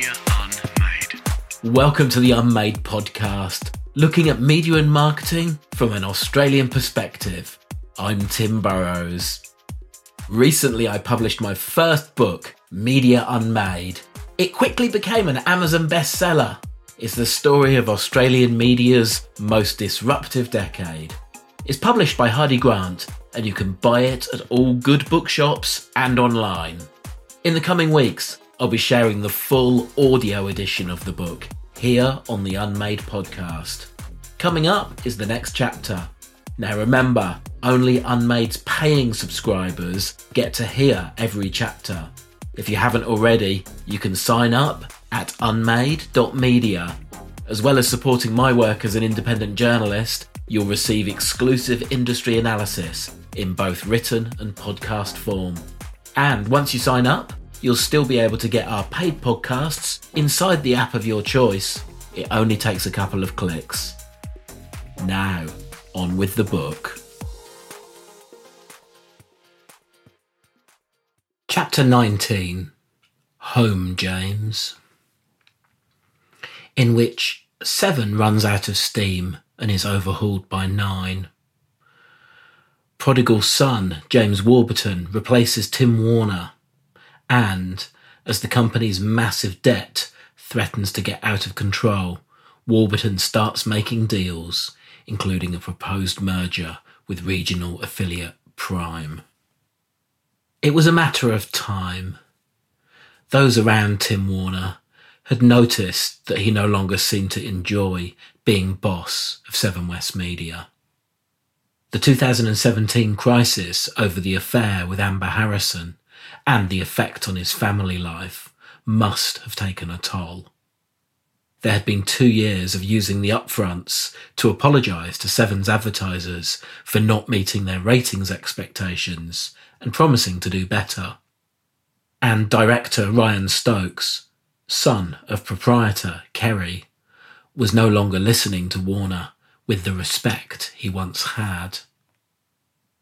Media Unmade. Welcome to the Unmade podcast, looking at media and marketing from an Australian perspective. I'm Tim Burrowes. Recently, I published my first book, Media Unmade. It quickly became an Amazon bestseller. It's the story of Australian media's most disruptive decade. It's published by Hardie Grant, and you can buy it at all good bookshops and online. In the coming weeks, I'll be sharing the full audio edition of the book here on the Unmade podcast. Coming up is the next chapter. Now remember, only Unmade's paying subscribers get to hear every chapter. If you haven't already, you can sign up at unmade.media. As well as supporting my work as an independent journalist, you'll receive exclusive industry analysis in both written and podcast form. And once you sign up, you'll still be able to get our paid podcasts inside the app of your choice. It only takes a couple of clicks. Now, on with the book. Chapter 19 Home James, in which Seven runs out of steam and is overhauled by Nine. Prodigal son James Warburton replaces Tim Worner, and as the company's massive debt threatens to get out of control, Warburton starts making deals, including a proposed merger with regional affiliate Prime. It was a matter of time. Those around Tim Worner had noticed that he no longer seemed to enjoy being boss of Seven West Media. The 2017 crisis over the affair with Amber Harrison and the effect on his family life must have taken a toll. There had been two years of using the upfronts to apologise to Seven's advertisers for not meeting their ratings expectations and promising to do better. And director Ryan Stokes, son of proprietor Kerry, was no longer listening to Worner with the respect he once had.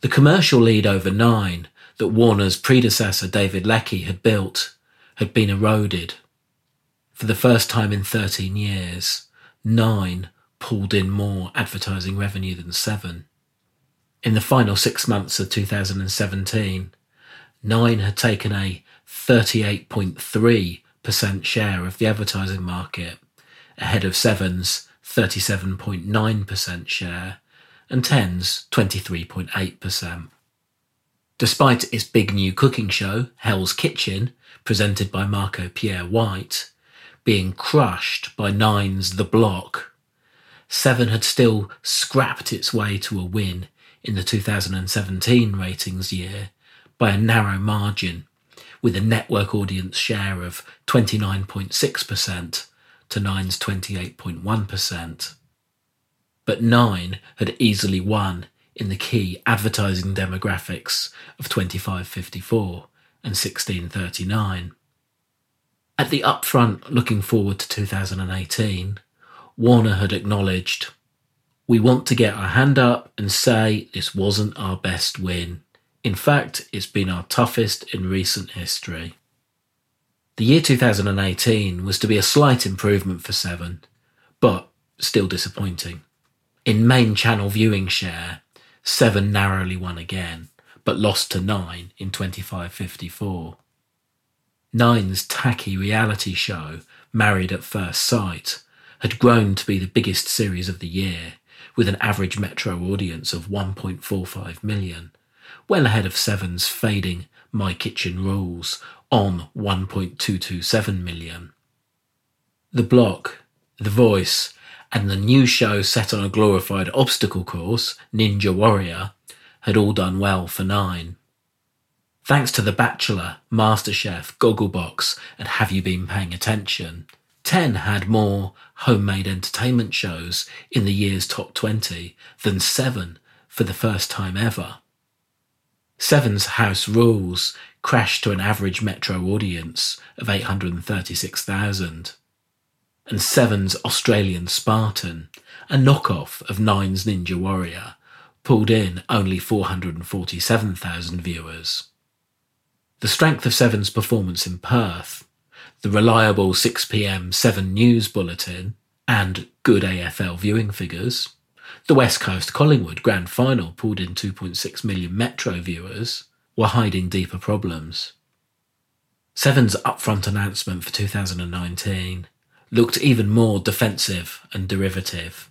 The commercial lead over Nine that Worner's predecessor David Leckie had built had been eroded. For the first time in 13 years, Nine pulled in more advertising revenue than Seven. In the final six months of 2017, Nine had taken a 38.3% share of the advertising market, ahead of Seven's 37.9% share and Ten's 23.8%. Despite its big new cooking show, Hell's Kitchen, presented by Marco Pierre White, being crushed by Nine's The Block, Seven had still scrapped its way to a win in the 2017 ratings year by a narrow margin, with a network audience share of 29.6% to Nine's 28.1%. But Nine had easily won in the key advertising demographics of 2554 and 1639. At the upfront looking forward to 2018, Worner had acknowledged, We want to get our hand up and say this wasn't our best win. In fact, it's been our toughest in recent history. The year 2018 was to be a slight improvement for Seven, but still disappointing. In main channel viewing share, Seven narrowly won again, but lost to Nine in 2554. Nine's tacky reality show, Married at First Sight, had grown to be the biggest series of the year, with an average metro audience of 1.45 million, well ahead of Seven's fading My Kitchen Rules on 1.227 million. The Block, The Voice, and the new show set on a glorified obstacle course, Ninja Warrior, had all done well for Nine. Thanks to The Bachelor, MasterChef, Gogglebox, and Have You Been Paying Attention, 10 had more homemade entertainment shows in the year's top 20 than 7 for the first time ever. Seven's House Rules crashed to an average metro audience of 836,000. And Seven's Australian Spartan, a knockoff of Nine's Ninja Warrior, pulled in only 447,000 viewers. The strength of Seven's performance in Perth, the reliable 6pm 7 News Bulletin, and good AFL viewing figures, the West Coast Collingwood Grand Final pulled in 2.6 million Metro viewers, were hiding deeper problems. Seven's upfront announcement for 2019 looked even more defensive and derivative.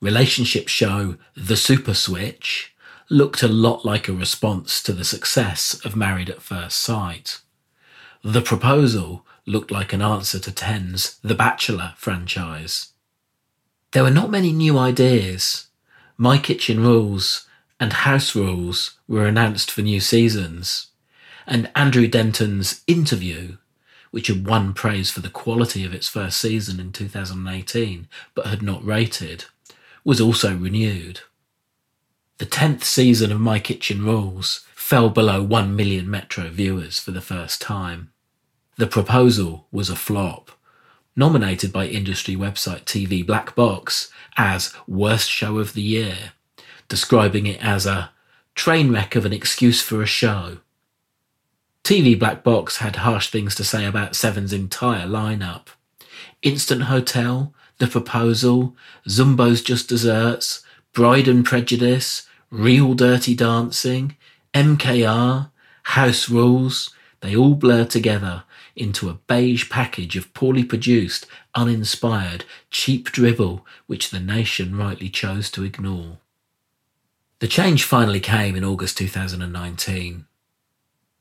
Relationship show The Super Switch looked a lot like a response to the success of Married at First Sight. The proposal looked like an answer to Ten's The Bachelor franchise. There were not many new ideas. My Kitchen Rules and House Rules were announced for new seasons, and Andrew Denton's Interview, which had won praise for the quality of its first season in 2018 but had not rated, was also renewed. The 10th season of My Kitchen Rules fell below 1 million Metro viewers for the first time. The proposal was a flop, nominated by industry website TV Black Box as Worst Show of the Year, describing it as a train wreck of an excuse for a show. TV Black Box had harsh things to say about Seven's entire lineup. Instant Hotel, The Proposal, Zumbo's Just Desserts, Bride and Prejudice, Real Dirty Dancing, MKR, House Rules, they all blur together into a beige package of poorly produced, uninspired, cheap dribble which the nation rightly chose to ignore. The change finally came in August 2019.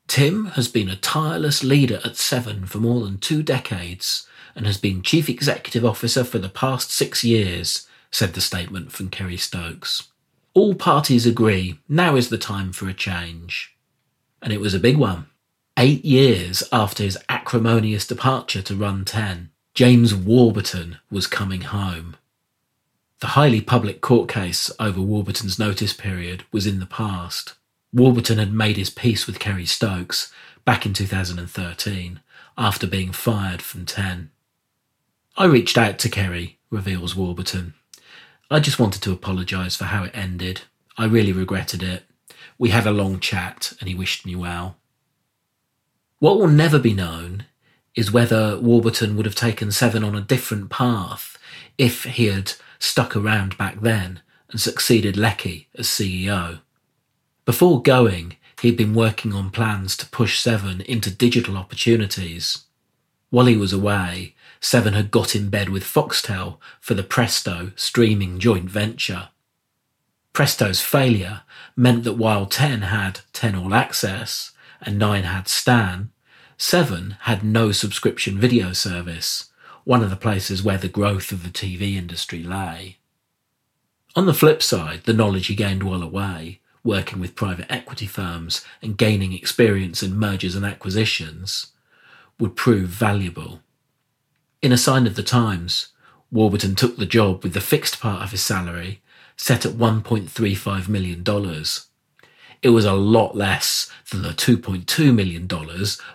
Tim has been a tireless leader at Seven for more than two decades and has been Chief Executive Officer for the past six years, said the statement from Kerry Stokes. All parties agree now is the time for a change. And it was a big one. Eight years after his acrimonious departure to Run 10, James Warburton was coming home. The highly public court case over Warburton's notice period was in the past. Warburton had made his peace with Kerry Stokes back in 2013 after being fired from 10. I reached out to Kerry, reveals Warburton. I just wanted to apologise for how it ended. I really regretted it. We had a long chat and he wished me well. What will never be known is whether Warburton would have taken Seven on a different path if he had stuck around back then and succeeded Leckie as CEO. Before going, he'd been working on plans to push Seven into digital opportunities. While he was away, Seven had got in bed with Foxtel for the Presto streaming joint venture. Presto's failure meant that while 10 had 10 All Access, and 9 had Stan, 7 had no subscription video service, one of the places where the growth of the TV industry lay. On the flip side, the knowledge he gained while away, working with private equity firms and gaining experience in mergers and acquisitions, would prove valuable. In a sign of the times, Warburton took the job with the fixed part of his salary set at $1.35 million it was a lot less than the $2.2 million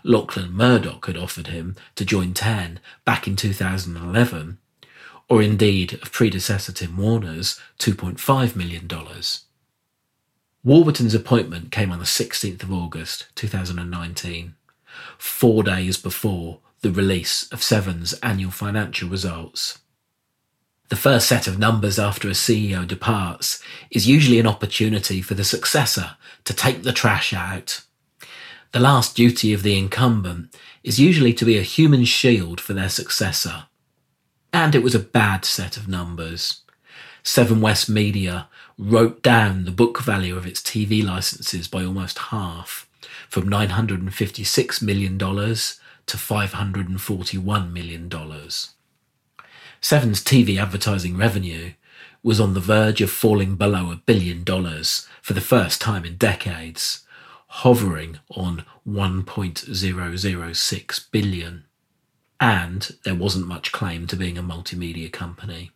Lachlan Murdoch had offered him to join 10 back in 2011, or indeed of predecessor Tim Worner's $2.5 million. Warburton's appointment came on the 16th of August 2019, four days before the release of Seven's annual financial results. The first set of numbers after a CEO departs is usually an opportunity for the successor to take the trash out. The last duty of the incumbent is usually to be a human shield for their successor. And it was a bad set of numbers. Seven West Media wrote down the book value of its TV licenses by almost half, from $956 million to $541 million. Seven's TV advertising revenue was on the verge of falling below a billion dollars for the first time in decades, hovering on 1.006 billion. And there wasn't much claim to being a multimedia company.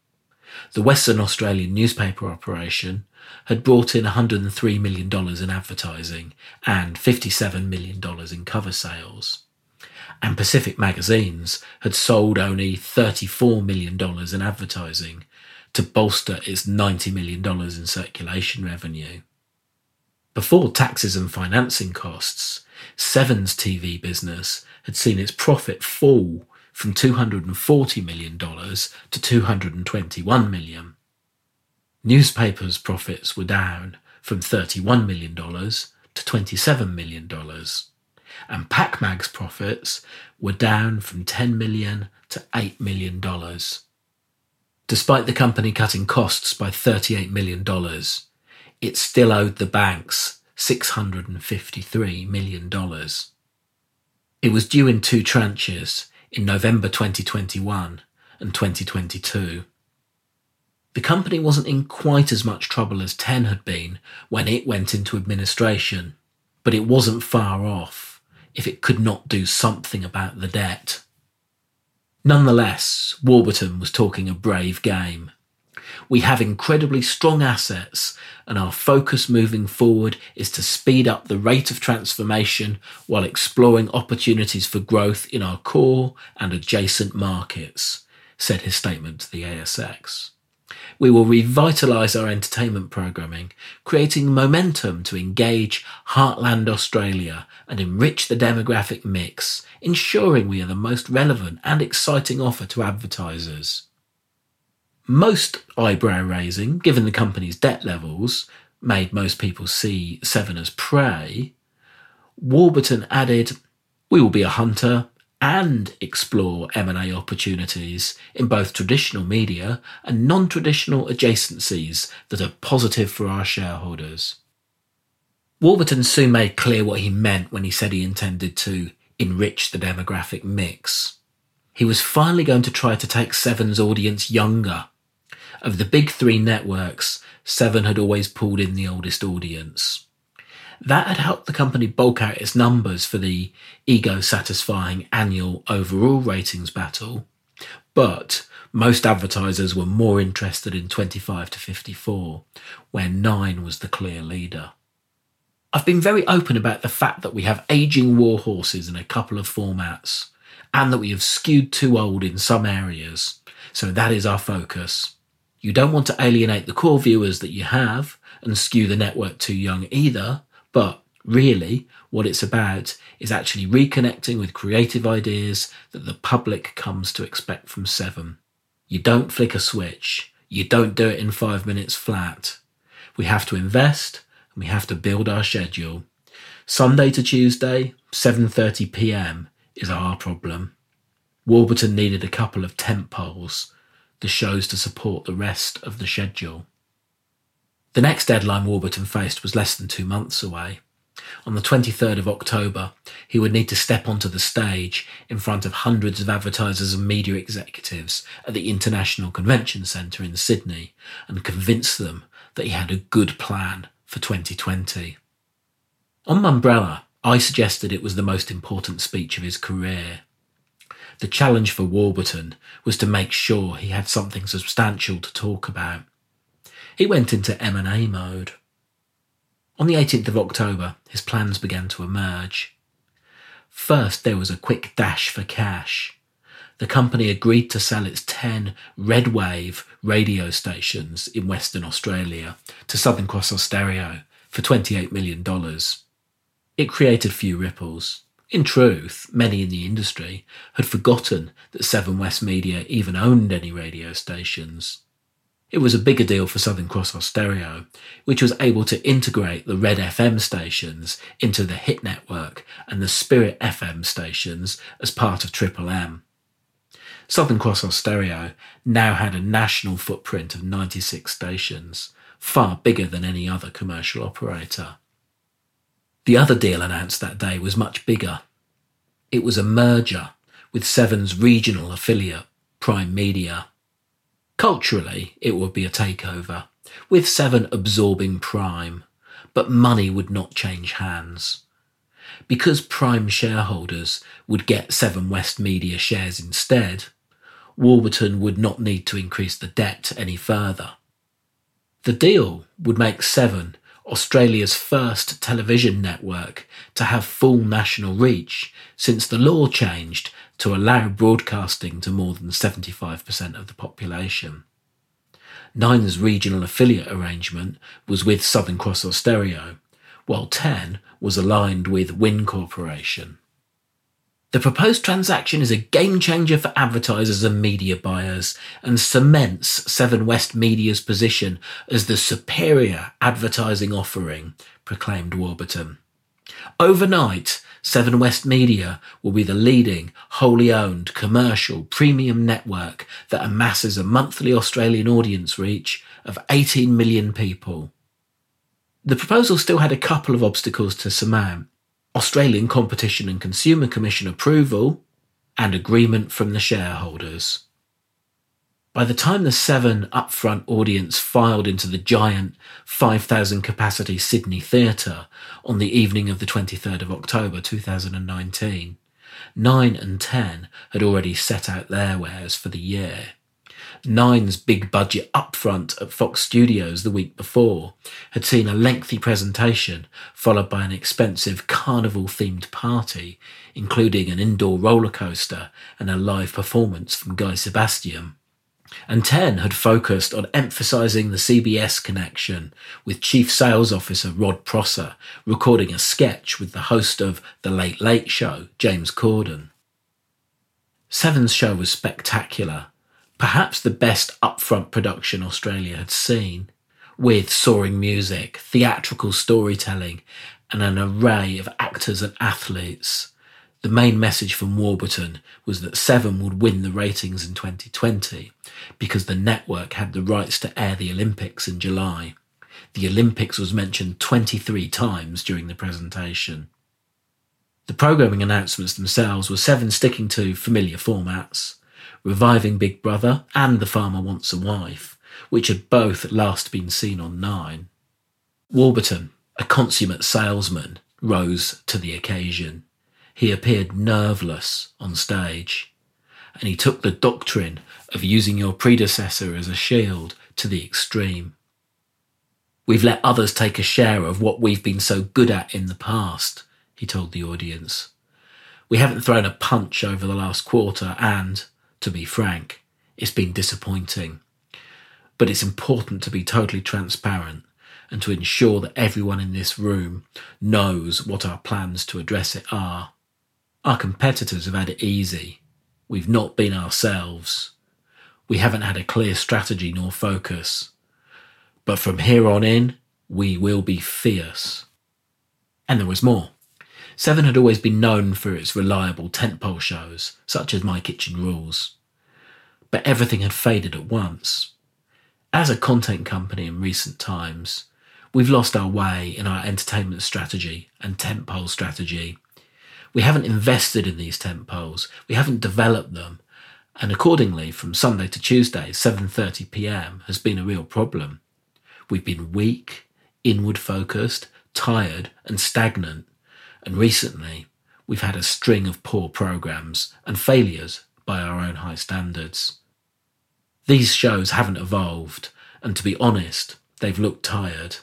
The Western Australian newspaper operation had brought in $103 million in advertising and $57 million in cover sales and Pacific Magazines had sold only $34 million in advertising to bolster its $90 million in circulation revenue. Before taxes and financing costs, Seven's TV business had seen its profit fall from $240 million to 221 million. Newspapers' profits were down from $31 million to $27 million. And PacMag's profits were down from 10 million to $8 million. Despite the company cutting costs by $38 million, it still owed the banks $653 million. It was due in two tranches in November 2021 and 2022. The company wasn't in quite as much trouble as Ten had been when it went into administration, but it wasn't far off if it could not do something about the debt. Nonetheless, Warburton was talking a brave game. We have incredibly strong assets, and our focus moving forward is to speed up the rate of transformation while exploring opportunities for growth in our core and adjacent markets, said his statement to the ASX. We will revitalise our entertainment programming, creating momentum to engage Heartland Australia and enrich the demographic mix, ensuring we are the most relevant and exciting offer to advertisers. Most eyebrow raising, given the company's debt levels, made most people see Seven as prey. Warburton added, We will be a hunter and explore M&A opportunities in both traditional media and non-traditional adjacencies that are positive for our shareholders. Warburton soon made clear what he meant when he said he intended to enrich the demographic mix. He was finally going to try to take Seven's audience younger. Of the big three networks, Seven had always pulled in the oldest audience. That had helped the company bulk out its numbers for the ego satisfying annual overall ratings battle, but most advertisers were more interested in 25 to 54, where 9 was the clear leader. I've been very open about the fact that we have aging war horses in a couple of formats, and that we have skewed too old in some areas, so that is our focus. You don't want to alienate the core viewers that you have and skew the network too young either, but really, what it's about is actually reconnecting with creative ideas that the public comes to expect from Seven. You don't flick a switch. You don't do it in five minutes flat. We have to invest and we have to build our schedule. Sunday to Tuesday, 7:30 p.m. is our problem. Warburton needed a couple of tent poles, the shows to support the rest of the schedule. The next deadline Warburton faced was less than two months away. On the 23rd of October, he would need to step onto the stage in front of hundreds of advertisers and media executives at the International Convention Centre in Sydney and convince them that he had a good plan for 2020. On Mumbrella, I suggested it was the most important speech of his career. The challenge for Warburton was to make sure he had something substantial to talk about he went into M&A mode. On the 18th of October, his plans began to emerge. First, there was a quick dash for cash. The company agreed to sell its 10 Red Wave radio stations in Western Australia to Southern Cross Austereo for $28 million. It created few ripples. In truth, many in the industry had forgotten that Seven West Media even owned any radio stations. It was a bigger deal for Southern Cross Austereo, which was able to integrate the Red FM stations into the Hit network and the Spirit FM stations as part of Triple M. Southern Cross Austereo now had a national footprint of 96 stations, far bigger than any other commercial operator. The other deal announced that day was much bigger. It was a merger with Seven's regional affiliate, Prime Media. Culturally, it would be a takeover, with Seven absorbing Prime, but money would not change hands. Because Prime shareholders would get Seven West Media shares instead, Warburton would not need to increase the debt any further. The deal would make Seven Australia's first television network to have full national reach since the law changed to allow broadcasting to more than 75% of the population. Nine's regional affiliate arrangement was with Southern Cross Austereo, while 10 was aligned with Win Corporation. The proposed transaction is a game changer for advertisers and media buyers and cements Seven West Media's position as the superior advertising offering, proclaimed Warburton. Overnight, Seven West Media will be the leading, wholly owned, commercial, premium network that amasses a monthly Australian audience reach of 18 million people. The proposal still had a couple of obstacles to surmount Australian Competition and Consumer Commission approval and agreement from the shareholders. By the time the Seven upfront audience filed into the giant 5,000 capacity Sydney Theatre on the evening of the 23rd of October 2019, 9 and 10 had already set out their wares for the year. Nine's big budget upfront at Fox Studios the week before had seen a lengthy presentation followed by an expensive carnival themed party, including an indoor roller coaster and a live performance from Guy Sebastian. And 10 had focused on emphasizing the CBS connection with Chief Sales Officer Rod Prosser recording a sketch with the host of The Late Late Show, James Corden. Seven's show was spectacular perhaps the best upfront production Australia had seen, with soaring music, theatrical storytelling, and an array of actors and athletes. The main message from Warburton was that Seven would win the ratings in 2020 because the network had the rights to air the Olympics in July. The Olympics was mentioned 23 times during the presentation. The programming announcements themselves were Seven sticking to familiar formats, reviving Big Brother and The Farmer Wants a Wife, which had both last been seen on Nine. Warburton, a consummate salesman, rose to the occasion. He appeared nerveless on stage, and he took the doctrine of using your predecessor as a shield to the extreme. We've let others take a share of what we've been so good at in the past, he told the audience. We haven't thrown a punch over the last quarter, and, to be frank. It's been disappointing. But it's important to be totally transparent and to ensure that everyone in this room knows what our plans to address it are. Our competitors have had it easy. We've not been ourselves. We haven't had a clear strategy nor focus. But from here on in, we will be fierce. And there was more. Seven had always been known for its reliable tentpole shows, such as My Kitchen Rules. But everything had faded at once. As a content company in recent times, we've lost our way in our entertainment strategy and tentpole strategy. We haven't invested in these tentpoles, we haven't developed them, and accordingly, from Sunday to Tuesday, 7:30 p.m. has been a real problem. We've been weak, inward focused, tired, and stagnant and recently, we've had a string of poor programs and failures by our own high standards. These shows haven't evolved, and to be honest, they've looked tired.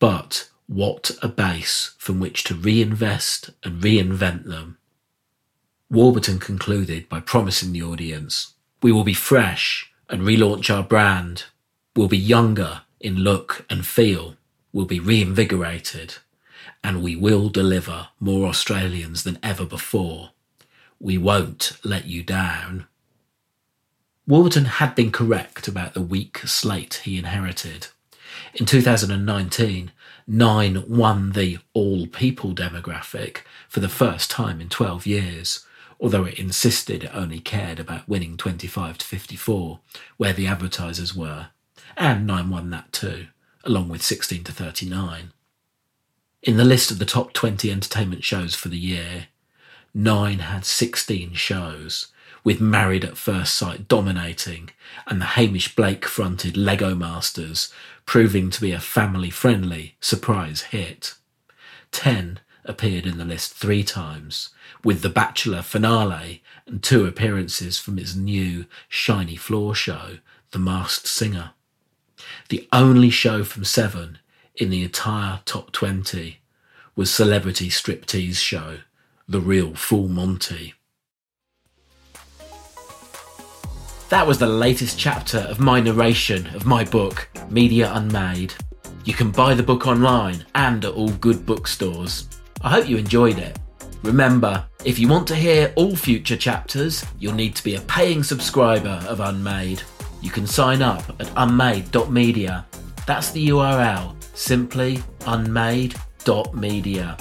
But what a base from which to reinvest and reinvent them. Warburton concluded by promising the audience, we will be fresh and relaunch our brand. We'll be younger in look and feel. We'll be reinvigorated and we will deliver more Australians than ever before. We won't let you down. Warburton had been correct about the weak slate he inherited. In 2019, Nine won the all people demographic for the first time in 12 years, although it insisted it only cared about winning 25 to 54, where the advertisers were. And Nine won that too, along with 16 to 39. In the list of the top 20 entertainment shows for the year, Nine had 16 shows, with Married at First Sight dominating and the Hamish Blake fronted Lego Masters proving to be a family friendly surprise hit. 10 appeared in the list three times, with The Bachelor finale and two appearances from its new shiny floor show, The Masked Singer. The only show from Seven in the entire top 20 was celebrity striptease show The Real Full Monty. That was the latest chapter of my narration of my book, Media Unmade. You can buy the book online and at all good bookstores. I hope you enjoyed it. Remember, if you want to hear all future chapters, you'll need to be a paying subscriber of Unmade. You can sign up at unmade.media. That's the URL, simply unmade.media.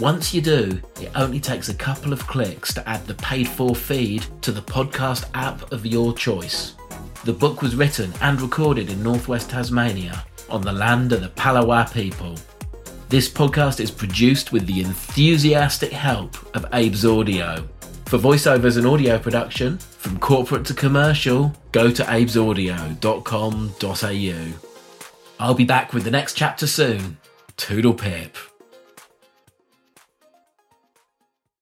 Once you do, it only takes a couple of clicks to add the paid for feed to the podcast app of your choice. The book was written and recorded in northwest Tasmania on the land of the Palawa people. This podcast is produced with the enthusiastic help of Abe's Audio. For voiceovers and audio production, from corporate to commercial, go to abesaudio.com.au. I'll be back with the next chapter soon. Toodle pip.